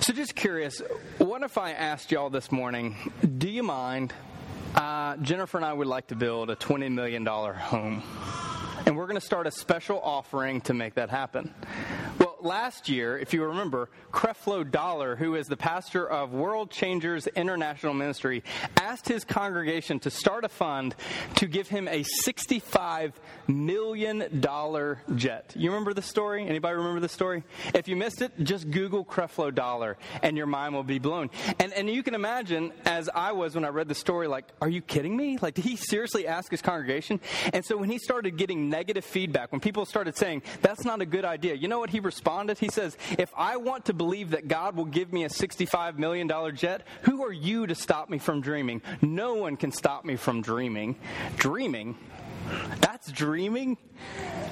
So, just curious, what if I asked y'all this morning, do you mind? Uh, Jennifer and I would like to build a $20 million home. We're going to start a special offering to make that happen. Well, last year, if you remember, Creflo Dollar, who is the pastor of World Changers International Ministry, asked his congregation to start a fund to give him a $65 million jet. You remember the story? Anybody remember the story? If you missed it, just Google Creflo Dollar and your mind will be blown. And, and you can imagine, as I was when I read the story, like, are you kidding me? Like, did he seriously ask his congregation? And so when he started getting negative feedback, when people started saying, that's not a good idea, you know what he responded? He says, if I want to believe that God will give me a $65 million jet, who are you to stop me from dreaming? No one can stop me from dreaming. Dreaming? That's dreaming?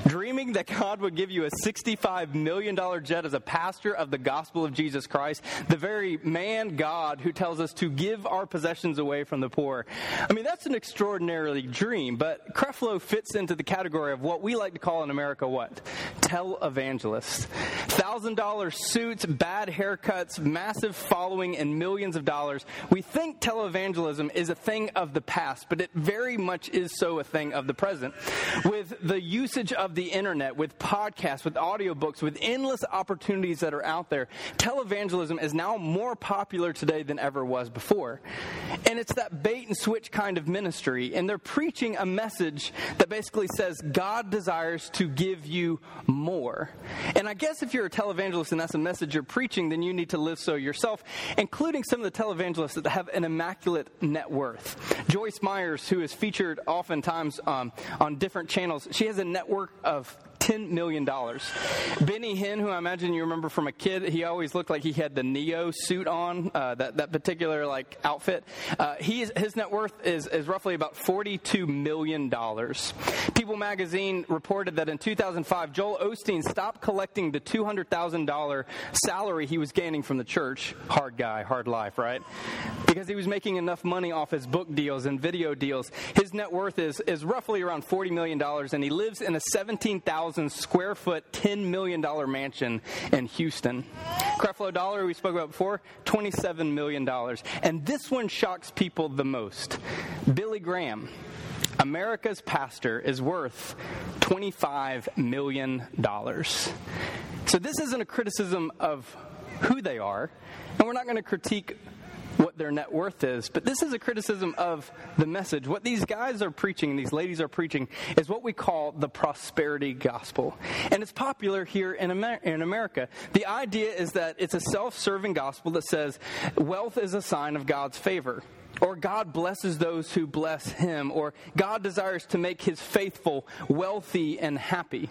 Dreaming that God would give you a $65 million jet as a pastor of the gospel of Jesus Christ, the very man God who tells us to give our possessions away from the poor. I mean, that's an extraordinarily dream, but Creflo fits into the category of what we like to call in America what? Tell. Thousand dollar suits, bad haircuts, massive following, and millions of dollars. We think televangelism is a thing of the past, but it very much is so a thing of the present. With the usage of the internet, with podcasts, with audiobooks, with endless opportunities that are out there, televangelism is now more popular today than ever was before. And it's that bait and switch kind of ministry. And they're preaching a message that basically says God desires to give you more. And I guess if you're a televangelist and that's a message you're preaching, then you need to live so yourself, including some of the televangelists that have an immaculate net worth. Joyce Myers, who is featured oftentimes um, on different channels, she has a network of $10 million. Benny Hinn, who I imagine you remember from a kid, he always looked like he had the Nehru suit on, uh, that, that particular like outfit. Uh, is, his net worth is, is roughly about $42 million. People magazine reported that in 2005, Joel Osteen stopped collecting the $200,000 salary he was gaining from the church. Hard guy, hard life, right? Because he was making enough money off his book deals and video deals. His net worth is, is roughly around $40 million, and he lives in a 17,000 square foot, $10 million mansion in Houston. Creflo Dollar, we spoke about before, $27 million. And this one shocks people the most. Billy Graham, America's pastor, is worth $25 million. So this isn't a criticism of who they are, and we're not going to critique what their net worth is. But this is a criticism of the message. What these guys are preaching, and these ladies are preaching, is what we call the prosperity gospel. And it's popular here in, Amer- in America. The idea is that it's a self serving gospel that says wealth is a sign of God's favor or God blesses those who bless him, or God desires to make his faithful wealthy and happy.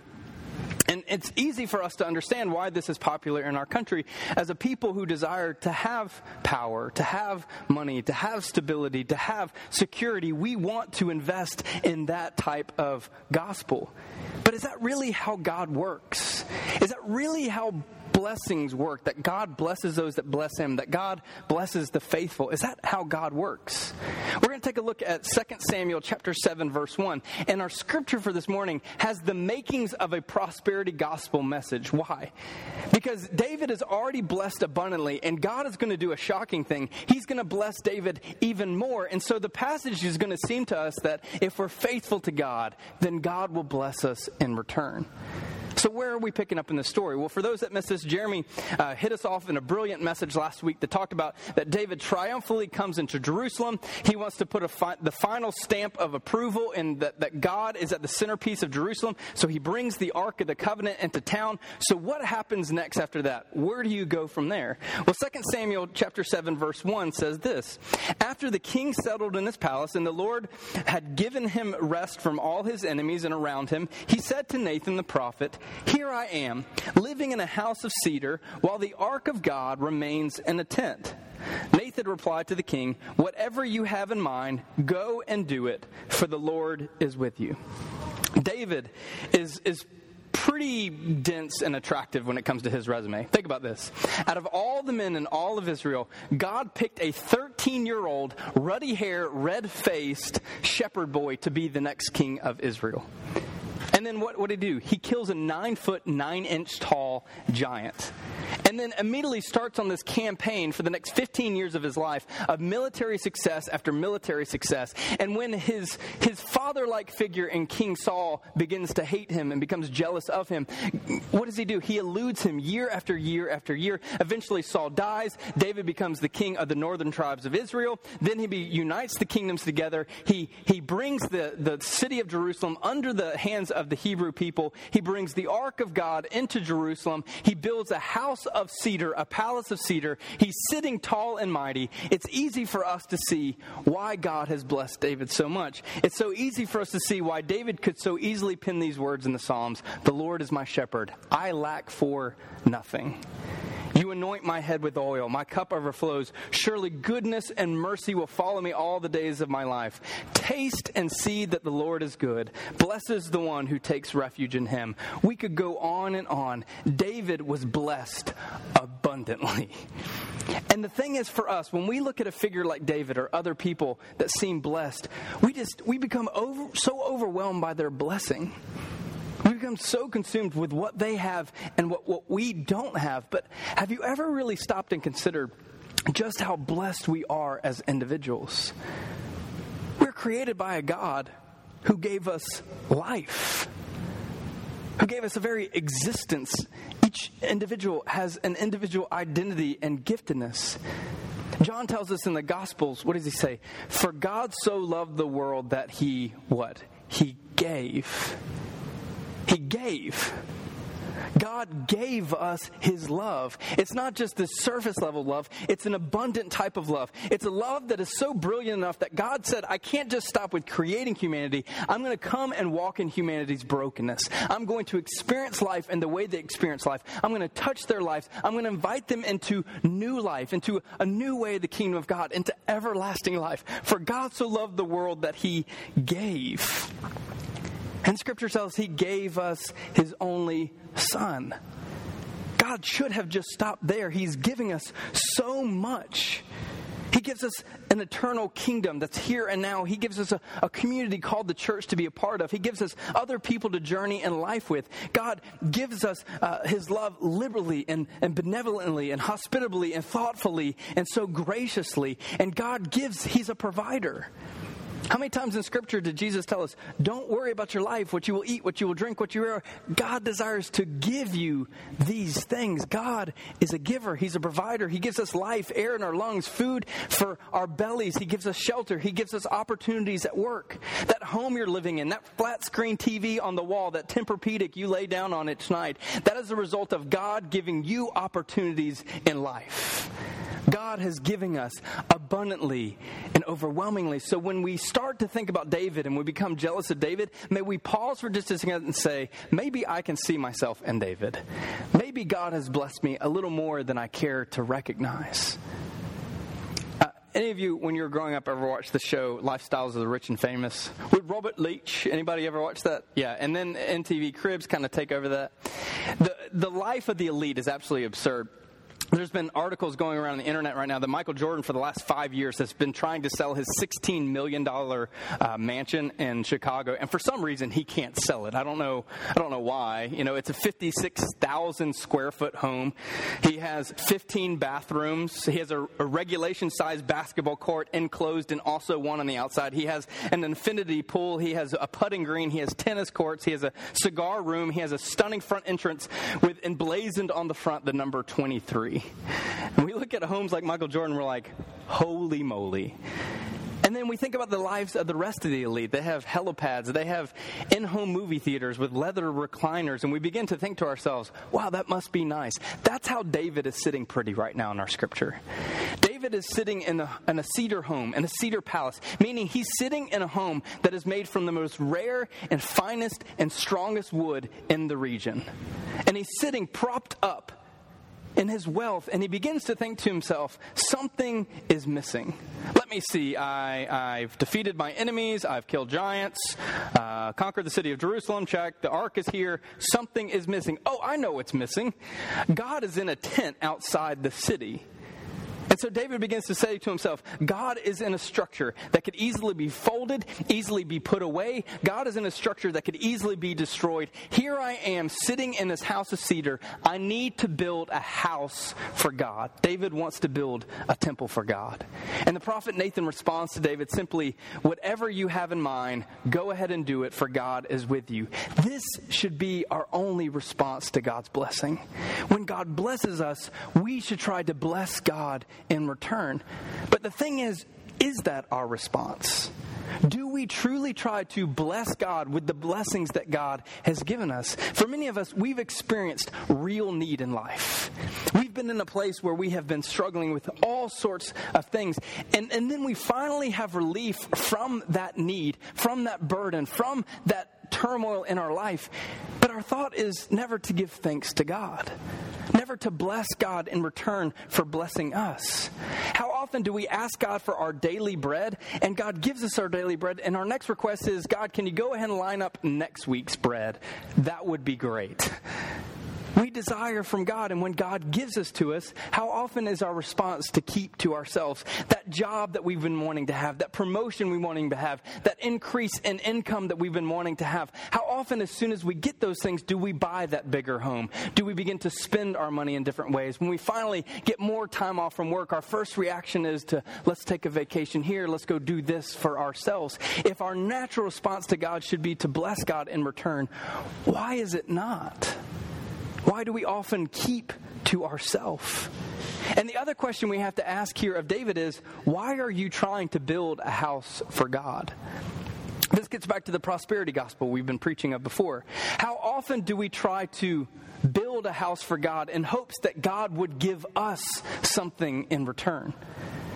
And it's easy for us to understand why this is popular in our country as a people who desire to have power, to have money, to have stability, to have security. We want to invest in that type of gospel. But is that really how God works? Is that really how blessings work, that God blesses those that bless him, that God blesses the faithful. Is that how God works? We're going to take a look at 2 Samuel chapter 7 verse 1. And our scripture for this morning has the makings of a prosperity gospel message. Why? Because David is already blessed abundantly and God is going to do a shocking thing. He's going to bless David even more. And so the passage is going to seem to us that if we're faithful to God, then God will bless us in return. So, where are we picking up in the story? Well, for those that missed this, Jeremy uh, hit us off in a brilliant message last week that talked about that David triumphantly comes into Jerusalem. He wants to put fi- the final stamp of approval and that, that God is at the centerpiece of Jerusalem. So, he brings the Ark of the Covenant into town. So, what happens next after that? Where do you go from there? Well, 2 Samuel chapter 7, verse 1 says this After the king settled in his palace and the Lord had given him rest from all his enemies and around him, he said to Nathan the prophet, Here I am, living in a house of cedar, while the ark of God remains in a tent. Nathan replied to the king, Whatever you have in mind, go and do it, for the Lord is with you. David is, is pretty dense and attractive when it comes to his resume. Think about this. Out of all the men in all of Israel, God picked a 13 year old, ruddy hair, red faced shepherd boy to be the next king of Israel. And then what would he do? He kills a nine foot, nine inch tall giant. And then immediately starts on this campaign for the next 15 years of his life of military success after military success. And when his, his father like figure in King Saul begins to hate him and becomes jealous of him, what does he do? He eludes him year after year after year. Eventually, Saul dies. David becomes the king of the northern tribes of Israel. Then he be, unites the kingdoms together. He, he brings the, the city of Jerusalem under the hands of the Hebrew people. He brings the ark of God into Jerusalem. He builds a house of cedar, a palace of cedar. He's sitting tall and mighty. It's easy for us to see why God has blessed David so much. It's so easy for us to see why David could so easily pen these words in the Psalms The Lord is my shepherd. I lack for nothing. You anoint my head with oil. My cup overflows. Surely goodness and mercy will follow me all the days of my life. Taste and see that the Lord is good. Blesses the one who takes refuge in him. We could go on and on. David was blessed abundantly. And the thing is for us, when we look at a figure like David or other people that seem blessed, we just we become over, so overwhelmed by their blessing. Become so consumed with what they have and what, what we don't have. But have you ever really stopped and considered just how blessed we are as individuals? We're created by a God who gave us life, who gave us a very existence. Each individual has an individual identity and giftedness. John tells us in the Gospels, what does he say? For God so loved the world that he, what? He gave. He gave. God gave us His love. It's not just this surface level love, it's an abundant type of love. It's a love that is so brilliant enough that God said, I can't just stop with creating humanity. I'm going to come and walk in humanity's brokenness. I'm going to experience life in the way they experience life. I'm going to touch their lives. I'm going to invite them into new life, into a new way of the kingdom of God, into everlasting life. For God so loved the world that He gave. And scripture tells he gave us his only son. God should have just stopped there. He's giving us so much. He gives us an eternal kingdom that's here and now. He gives us a, a, community called the church to be a part of. He gives us other people to journey in life with. God gives us uh, His love liberally and, and benevolently and hospitably and thoughtfully and so graciously. And God gives, He's a provider. How many times in Scripture did Jesus tell us, don't worry about your life, what you will eat, what you will drink, what you wear? God desires to give you these things. God is a giver, He's a provider. He gives us life, air in our lungs, food for our bellies. He gives us shelter. He gives us opportunities at work. That home you're living in, that flat screen TV on the wall, that Tempur-Pedic you lay down on each night, that is the result of God giving you opportunities in life. God has given us abundantly and overwhelmingly. So when we start to think about David and we become jealous of David, may we pause for just a second and say, maybe I can see myself in David. Maybe God has blessed me a little more than I care to recognize. Uh, any of you, when you were growing up, ever watched the show Lifestyles of the Rich and Famous with Robert Leach? Anybody ever watched that? Yeah, and then MTV Cribs kind of take over that. The the life of the elite is absolutely absurd there's been articles going around the internet right now that Michael Jordan, for the last five years, has been trying to sell his $16 million uh, mansion in Chicago, and for some reason he can't sell it. I don't know. I don't know why. You know, it's a 56,000 square foot home. He has 15 bathrooms. He has a, a regulation sized basketball court enclosed, and also one on the outside. He has an infinity pool. He has a putting green. He has tennis courts. He has a cigar room. He has a stunning front entrance with emblazoned on the front the number 23. And we look at homes like Michael Jordan, we're like, holy moly. And then we think about the lives of the rest of the elite. They have helipads, they have in home movie theaters with leather recliners, and we begin to think to ourselves, wow, that must be nice. That's how David is sitting pretty right now in our scripture. David is sitting in a, in a cedar home, in a cedar palace, meaning he's sitting in a home that is made from the most rare and finest and strongest wood in the region. And he's sitting propped up in his wealth, and he begins to think to himself, something is missing. Let me see. I, have defeated my enemies. I've killed giants, uh, conquered the city of Jerusalem. Check. The ark is here. Something is missing. Oh, I know what's missing. God is in a tent outside the city. And so David begins to say to himself, God is in a structure that could easily be folded, easily be put away. God is in a structure that could easily be destroyed. Here I am sitting in this house of cedar. I need to build a house for God. David wants to build a temple for God. And the prophet Nathan responds to David simply, Whatever you have in mind, go ahead and do it, for God is with you. This should be our only response to God's blessing. When God blesses us, we should try to bless God in return. But the thing is, is that our response? Do we truly try to bless God with the blessings that God has given us? For many of us, we've experienced real need in life. We've been in a place where we have been struggling with all sorts of things. And, and then we finally have relief from that need, from that burden, from that turmoil in our life. But our thought is never to give thanks to God never to bless God in return for blessing us. How often do we ask God for our daily bread and God gives us our daily bread and our next request is, God, can you go ahead and line up next week's bread? That would be great. We desire from God, and when God gives us to us, how often is our response to keep to ourselves that job that we've been wanting to have, that promotion we wanting to have, that increase in income that we've been wanting to have? How often, as soon as we get those things, do we buy that bigger home? Do we begin to spend our money in different ways? When we finally get more time off from work, our first reaction is to let's take a vacation here, let's go do this for ourselves. If our natural response to God should be to bless God in return, why is it not? Why do we often keep to ourselves? And the other question we have to ask here of David is why are you trying to build a house for God? This gets back to the prosperity gospel we've been preaching of before. How often do we try to build a house for God in hopes that God would give us something in return?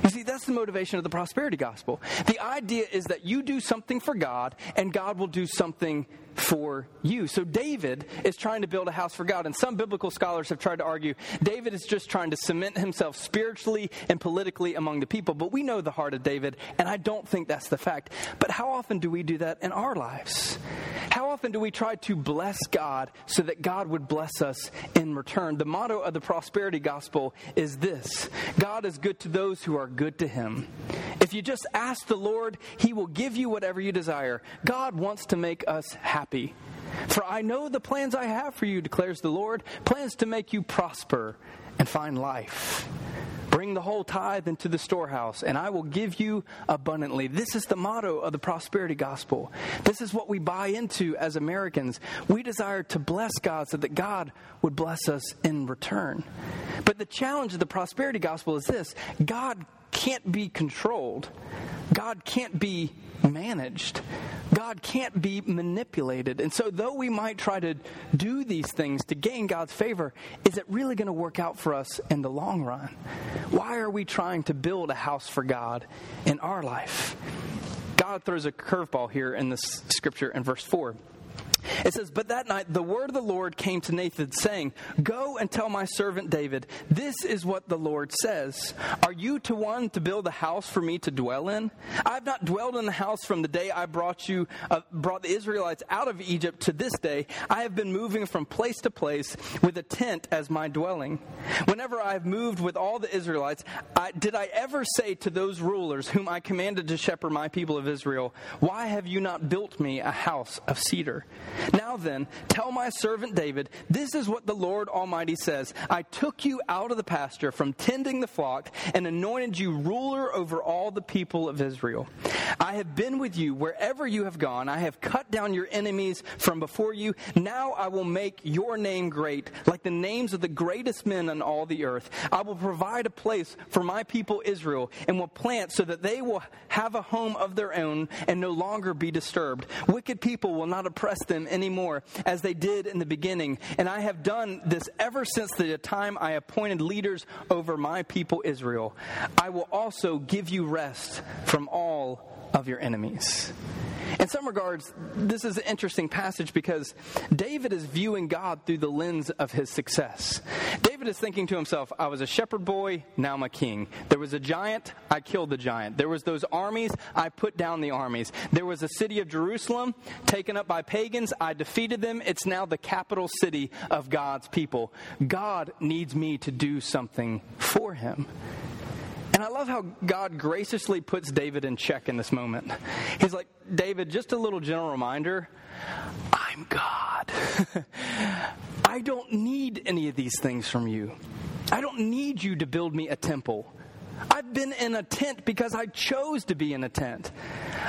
You see, that's the motivation of the prosperity gospel. The idea is that you do something for God and God will do something for you. So David is trying to build a house for God. And some biblical scholars have tried to argue David is just trying to cement himself spiritually and politically among the people. But we know the heart of David, and I don't think that's the fact. But how often do we do that in our lives? How often do we try to bless God so that God would bless us in return? The motto of the prosperity gospel is this God is good to those who are good to him. If you just ask the Lord, he will give you whatever you desire. God wants to make us happy. For I know the plans I have for you, declares the Lord plans to make you prosper and find life. Bring the whole tithe into the storehouse, and I will give you abundantly. This is the motto of the prosperity gospel. This is what we buy into as Americans. We desire to bless God so that God would bless us in return. But the challenge of the prosperity gospel is this God can't be controlled, God can't be managed. God can't be manipulated. And so, though we might try to do these things to gain God's favor, is it really going to work out for us in the long run? Why are we trying to build a house for God in our life? God throws a curveball here in this scripture in verse 4. It says, But that night the word of the Lord came to Nathan, saying, Go and tell my servant David, this is what the Lord says. Are you to one to build a house for me to dwell in? I have not dwelled in the house from the day I brought you, uh, brought the Israelites out of Egypt to this day. I have been moving from place to place with a tent as my dwelling. Whenever I have moved with all the Israelites, I, did I ever say to those rulers whom I commanded to shepherd my people of Israel, Why have you not built me a house of cedar? Now then, tell my servant David, this is what the Lord Almighty says I took you out of the pasture from tending the flock and anointed you ruler over all the people of Israel. I have been with you wherever you have gone. I have cut down your enemies from before you. Now I will make your name great, like the names of the greatest men on all the earth. I will provide a place for my people Israel and will plant so that they will have a home of their own and no longer be disturbed. Wicked people will not oppress them them anymore as they did in the beginning. And I have done this ever since the time I appointed leaders over my people Israel. I will also give you rest from all of your enemies. In some regards, this is an interesting passage because David is viewing God through the lens of his success. David is thinking to himself, I was a shepherd boy, now I'm a king. There was a giant, I killed the giant. There was those armies, I put down the armies. There was a city of Jerusalem taken up by pagans, I defeated them. It's now the capital city of God's people. God needs me to do something for him. And I love how God graciously puts David in check in this moment. He's like, David, just a little general reminder I'm God. I don't need any of these things from you. I don't need you to build me a temple. I've been in a tent because I chose to be in a tent.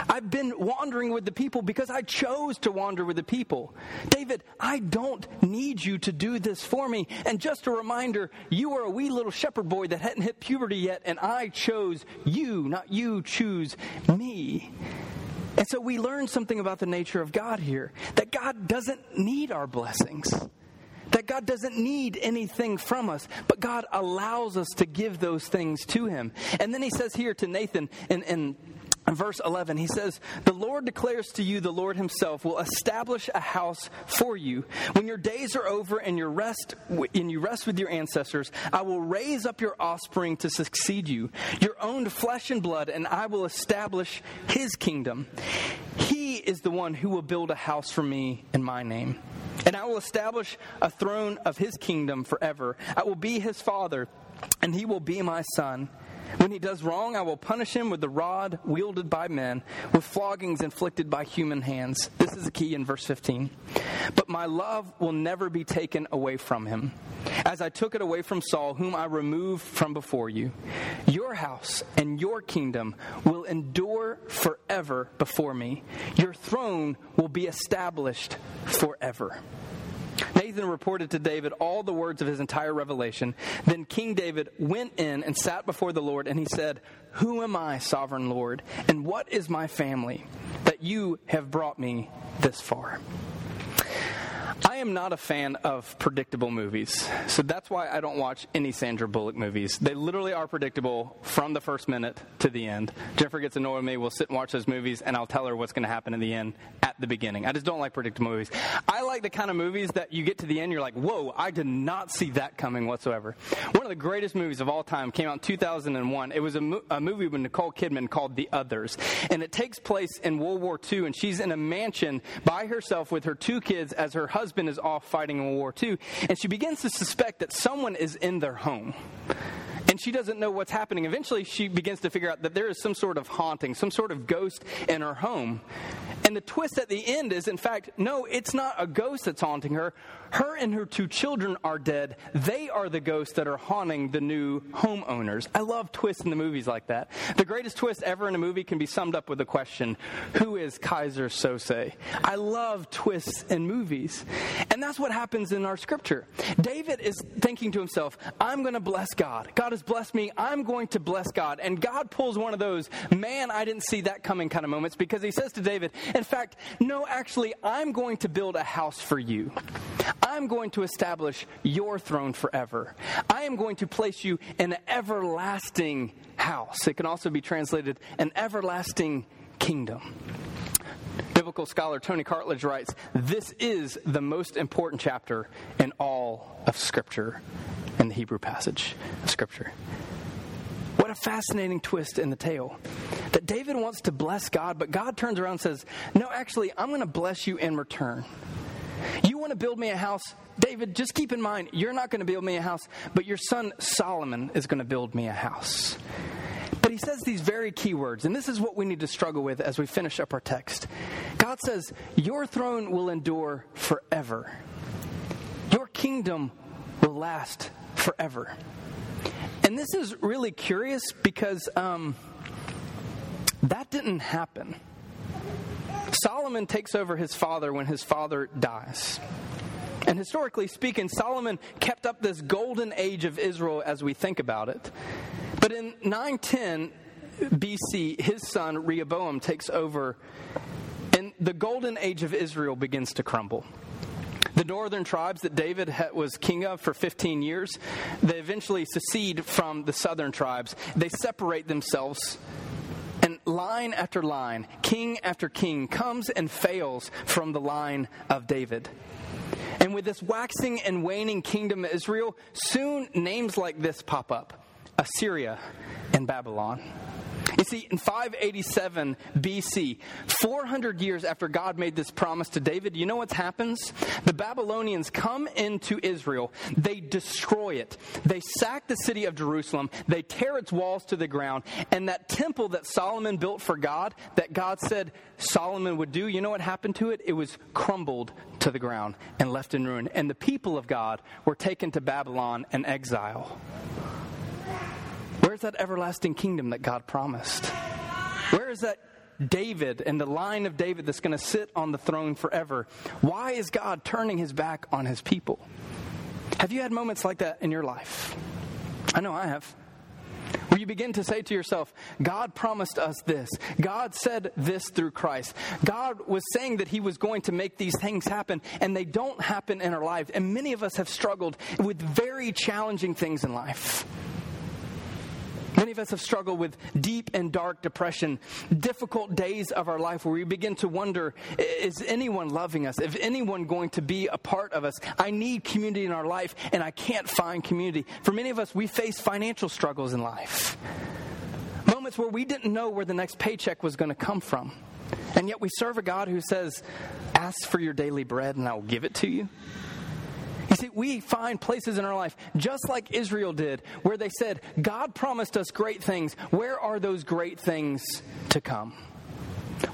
I've been wandering with the people because I chose to wander with the people. David, I don't need you to do this for me. And just a reminder, you were a wee little shepherd boy that hadn't hit puberty yet, and I chose you, not you choose me. And so we learn something about the nature of God here that God doesn't need our blessings that God doesn't need anything from us, but God allows us to give those things to Him. And then He says here to Nathan in, in verse 11, he says, The Lord declares to you, the Lord himself will establish a house for you. When your days are over and, your rest, and you rest with your ancestors, I will raise up your offspring to succeed you, your own flesh and blood, and I will establish his kingdom. He is the one who will build a house for me in my name. And I will establish a throne of his kingdom forever. I will be his father, and he will be my son. When he does wrong, I will punish him with the rod wielded by men, with floggings inflicted by human hands. This is the key in verse 15. But my love will never be taken away from him, as I took it away from Saul, whom I removed from before you. Your house and your kingdom will endure forever before me. Your throne will be established forever. Nathan reported to David all the words of his entire revelation. Then King David went in and sat before the Lord, and he said, Who am I, sovereign Lord, and what is my family, that you have brought me this far? I am not a fan of predictable movies. So that's why I don't watch any Sandra Bullock movies. They literally are predictable from the first minute to the end. Jennifer gets annoyed with me. We'll sit and watch those movies, and I'll tell her what's going to happen in the end at the beginning. I just don't like predictable movies. I like the kind of movies that you get to the end, you're like, whoa, I did not see that coming whatsoever. One of the greatest movies of all time came out in 2001. It was a, mo- a movie with Nicole Kidman called The Others. And it takes place in World War II, and she's in a mansion by herself with her two kids as her husband husband is off fighting in War II, and she begins to suspect that someone is in their home and she doesn't know what's happening. Eventually, she begins to figure out that there is some sort of haunting, some sort of ghost in her home. And the twist at the end is, in fact, no, it's not a ghost that's haunting her. Her and her two children are dead. They are the ghosts that are haunting the new homeowners. I love twists in the movies like that. The greatest twist ever in a movie can be summed up with the question Who is Keyser Söze? I love twists in movies. And that's what happens in our scripture. David is thinking to himself, I'm going to bless God. God has blessed me. I'm going to bless God. And God pulls one of those, man, I didn't see that coming kind of moments because he says to David, in fact, no, actually, I'm going to build a house for you. I'm going to establish your throne forever. I am going to place you in an everlasting house. It can also be translated an everlasting kingdom. Biblical scholar Tony Cartledge writes This is the most important chapter in all of Scripture, in the Hebrew passage of Scripture. What a fascinating twist in the tale. That David wants to bless God, but God turns around and says, No, actually, I'm going to bless you in return. You want to build me a house? David, just keep in mind, you're not going to build me a house, but your son Solomon is going to build me a house. But he says these very key words, and this is what we need to struggle with as we finish up our text. God says, Your throne will endure forever, your kingdom will last forever. And this is really curious because um, that didn't happen. Solomon takes over his father when his father dies. And historically speaking, Solomon kept up this golden age of Israel as we think about it. But in 910 BC, his son Rehoboam takes over. And the golden age of Israel begins to crumble. The northern tribes that David was king of for 15 years, they eventually secede from the southern tribes. They separate themselves line after line, king after king, comes and fails from the line of David. And with this waxing and waning kingdom of Israel, soon names like this pop up Assyria and Babylon. You see, in 587 BC, 400 years after God made this promise to David, you know what happens? The Babylonians come into Israel, they destroy it, they sack the city of Jerusalem, they tear its walls to the ground, and that temple that Solomon built for God, that God said Solomon would do, you know what happened to it? It was crumbled to the ground and left in ruin. And the people of God were taken to Babylon and exile. Where's that everlasting kingdom that God promised? Where is that David and the line of David that's going to sit on the throne forever? Why is God turning his back on his people? Have you had moments like that in your life? I know I have. Where you begin to say to yourself, God promised us this. God said this through Christ. God was saying that He was going to make these things happen, and they don't happen in our lives. And many of us have struggled with very challenging things in life. Many of us have struggled with deep and dark depression, difficult days of our life where we begin to wonder is anyone loving us? Is anyone going to be a part of us? I need community in our life and I can't find community. For many of us, we face financial struggles in life. Moments where we didn't know where the next paycheck was going to come from. And yet we serve a God who says, Ask for your daily bread and I will give it to you. You see, we find places in our life, just like Israel did, where they said, God promised us great things. Where are those great things to come?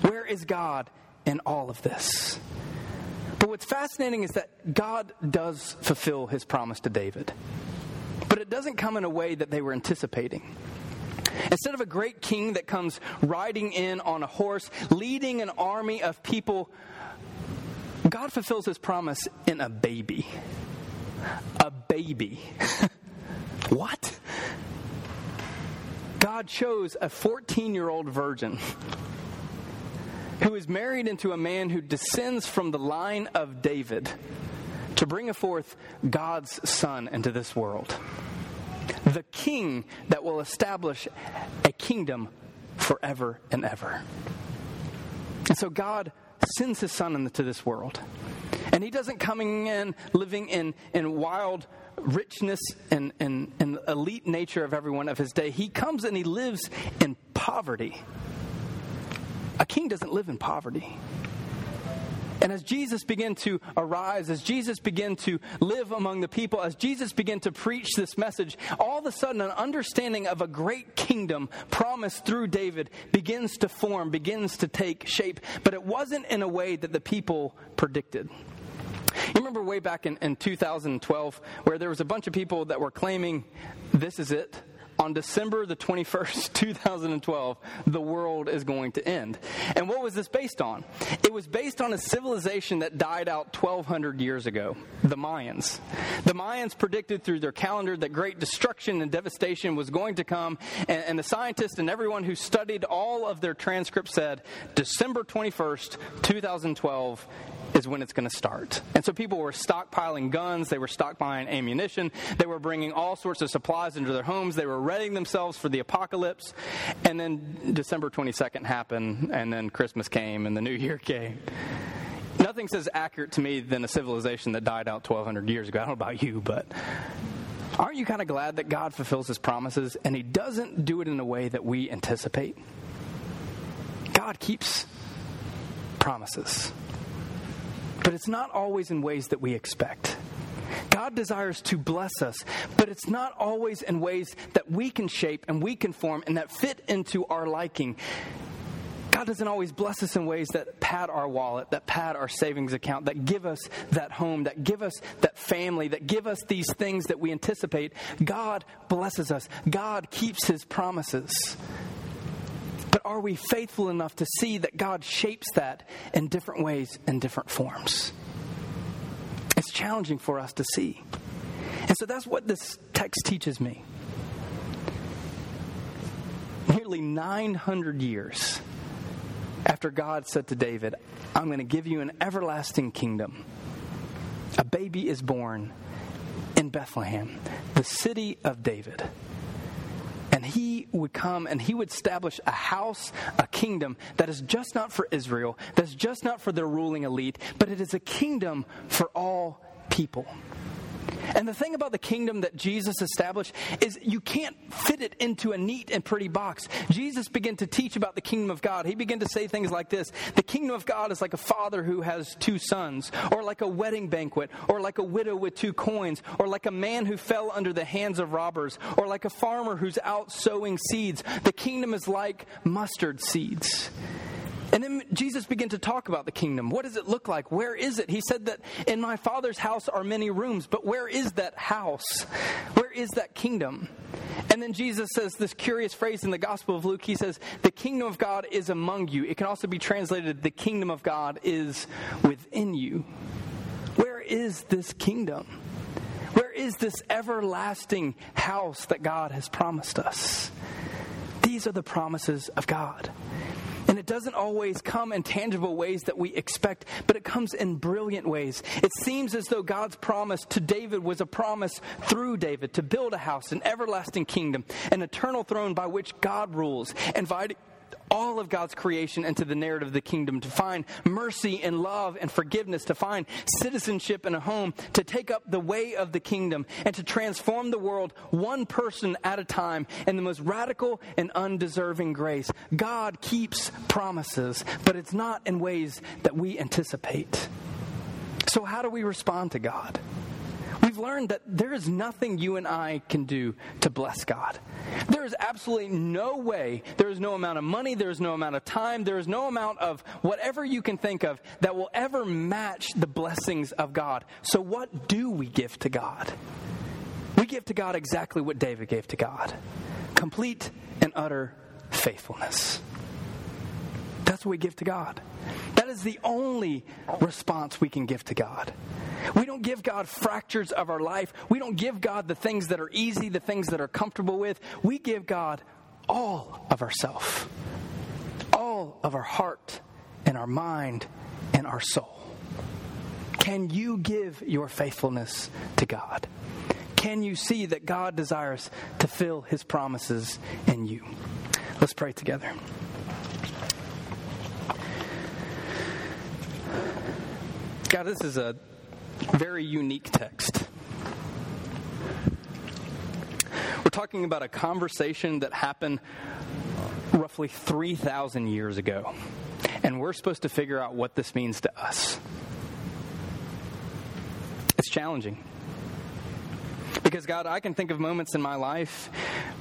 Where is God in all of this? But what's fascinating is that God does fulfill his promise to David. But it doesn't come in a way that they were anticipating. Instead of a great king that comes riding in on a horse, leading an army of people, God fulfills his promise in a baby a baby. what? God chose a 14 year old virgin who is married into a man who descends from the line of David to bring forth God's son into this world. The king that will establish a kingdom forever and ever. And so God sends his son into this world. And he doesn't coming in living in, in wild richness and, and, and elite nature of everyone of his day. He comes and he lives in poverty. A king doesn't live in poverty. And as Jesus began to arise, as Jesus began to live among the people, as Jesus began to preach this message, all of a sudden an understanding of a great kingdom promised through David begins to form, begins to take shape. But it wasn't in a way that the people predicted. You remember way back in, in 2012 where there was a bunch of people that were claiming this is it? on December the 21st, 2012, the world is going to end. And what was this based on? It was based on a civilization that died out 1,200 years ago, the Mayans. The Mayans predicted through their calendar that great destruction and devastation was going to come, and, and the scientists and everyone who studied all of their transcripts said December 21st, 2012 is when it's going to start. And so people were stockpiling guns, they were stockpiling ammunition, they were bringing all sorts of supplies into their homes, they were readying themselves for the apocalypse. And then December 22nd happened, and then Christmas came, and the new year came. Nothing says accurate to me than a civilization that died out 1,200 years ago. I don't know about you, but aren't you kind of glad that God fulfills his promises and he doesn't do it in a way that we anticipate? God keeps promises but it's not always in ways that we expect. God desires to bless us, but it's not always in ways that we can shape and we can form and that fit into our liking. God doesn't always bless us in ways that pad our wallet, that pad our savings account, that give us that home, that give us that family, that give us these things that we anticipate. God blesses us. God keeps his promises. But are we faithful enough to see that God shapes that in different ways and different forms? It's challenging for us to see. And so that's what this text teaches me. Nearly 900 years after God said to David, I'm going to give you an everlasting kingdom. A baby is born in Bethlehem, the city of David. And he would come and he would establish a house, a kingdom that is just not for Israel, that's just not for their ruling elite, but it is a kingdom for all people. And the thing about the kingdom that Jesus established is you can't fit it into a neat and pretty box. Jesus began to teach about the kingdom of God. He began to say things like this The kingdom of God is like a father who has two sons, or like a wedding banquet, or like a widow with two coins, or like a man who fell under the hands of robbers, or like a farmer who's out sowing seeds. The kingdom is like mustard seeds. And then Jesus began to talk about the kingdom. What does it look like? Where is it? He said that in my Father's house are many rooms, but where is that house? Where is that kingdom? And then Jesus says this curious phrase in the Gospel of Luke. He says, The kingdom of God is among you. It can also be translated, The kingdom of God is within you. Where is this kingdom? Where is this everlasting house that God has promised us? These are the promises of God. And it doesn't always come in tangible ways that we expect, but it comes in brilliant ways. It seems as though God's promise to David was a promise through David to build a house, an everlasting kingdom, an eternal throne by which God rules, inviting all of God's creation into the narrative of the kingdom, to find mercy and love and forgiveness, to find citizenship and a home, to take up the way of the kingdom, and to transform the world one person at a time in the most radical and undeserving grace. God keeps promises, but it's not in ways that we anticipate. So, how do we respond to God? We've learned that there is nothing you and I can do to bless God. There is absolutely no way, there is no amount of money, there is no amount of time, there is no amount of whatever you can think of that will ever match the blessings of God. So, what do we give to God? We give to God exactly what David gave to God complete and utter faithfulness. That's what we give to God. That is the only response we can give to God. We don't give God fractures of our life. We don't give God the things that are easy, the things that are comfortable with. We give God all of ourself, all of our heart and our mind and our soul. Can you give your faithfulness to God? Can you see that God desires to fill his promises in you? Let's pray together. God, this is a very unique text. We're talking about a conversation that happened roughly 3,000 years ago, and we're supposed to figure out what this means to us. It's challenging. Because, God, I can think of moments in my life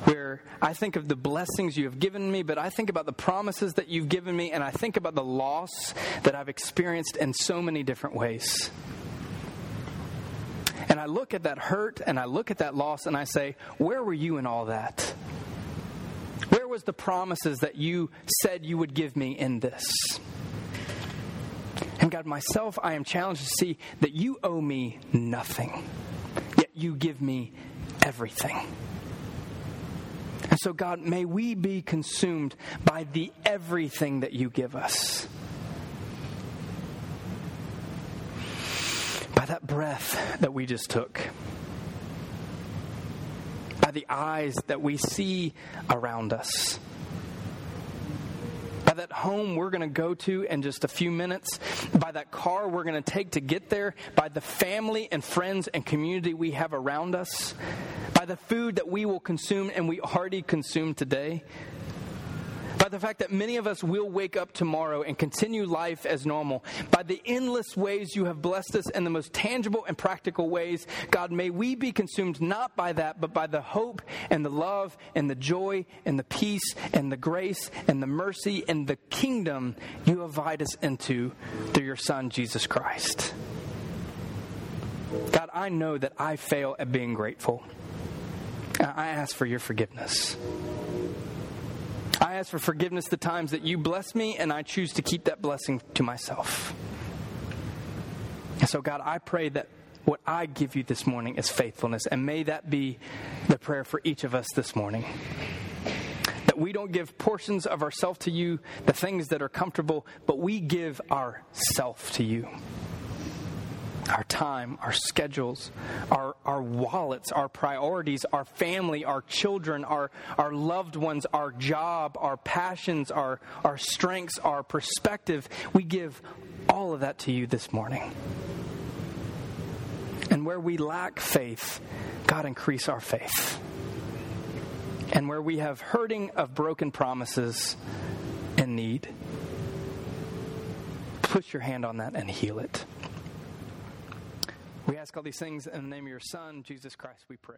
where I think of the blessings you have given me, but I think about the promises that you've given me, and I think about the loss that I've experienced in so many different ways. And I look at that hurt and I look at that loss and I say, Where were you in all that? Where was the promises that you said you would give me in this? And God, myself, I am challenged to see that you owe me nothing you give me everything. And so, God, may we be consumed by the everything that you give us. By that breath that we just took. By the eyes that we see around us that home we're going to go to in just a few minutes, by that car we're going to take to get there, by the family and friends and community we have around us, by the food that we will consume and we already consume today by the fact that many of us will wake up tomorrow and continue life as normal, by the endless ways you have blessed us in the most tangible and practical ways. God, may we be consumed not by that, but by the hope and the love and the joy and the peace and the grace and the mercy and the kingdom you invite us into through your Son, Jesus Christ. God, I know that I fail at being grateful. I ask for your forgiveness. Ask for forgiveness the times that you bless me, and I choose to keep that blessing to myself. And so, God, I pray that what I give you this morning is faithfulness, and may that be the prayer for each of us this morning. That we don't give portions of ourself to you, the things that are comfortable, but we give ourself to you our time, our schedules, our, our wallets, our priorities, our family, our children, our, our loved ones, our job, our passions, our, our strengths, our perspective. We give all of that to you this morning. And where we lack faith, God, increase our faith. And where we have hurting of broken promises and need, push your hand on that and heal it. We ask all these things in the name of your Son, Jesus Christ, we pray.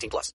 18 plus.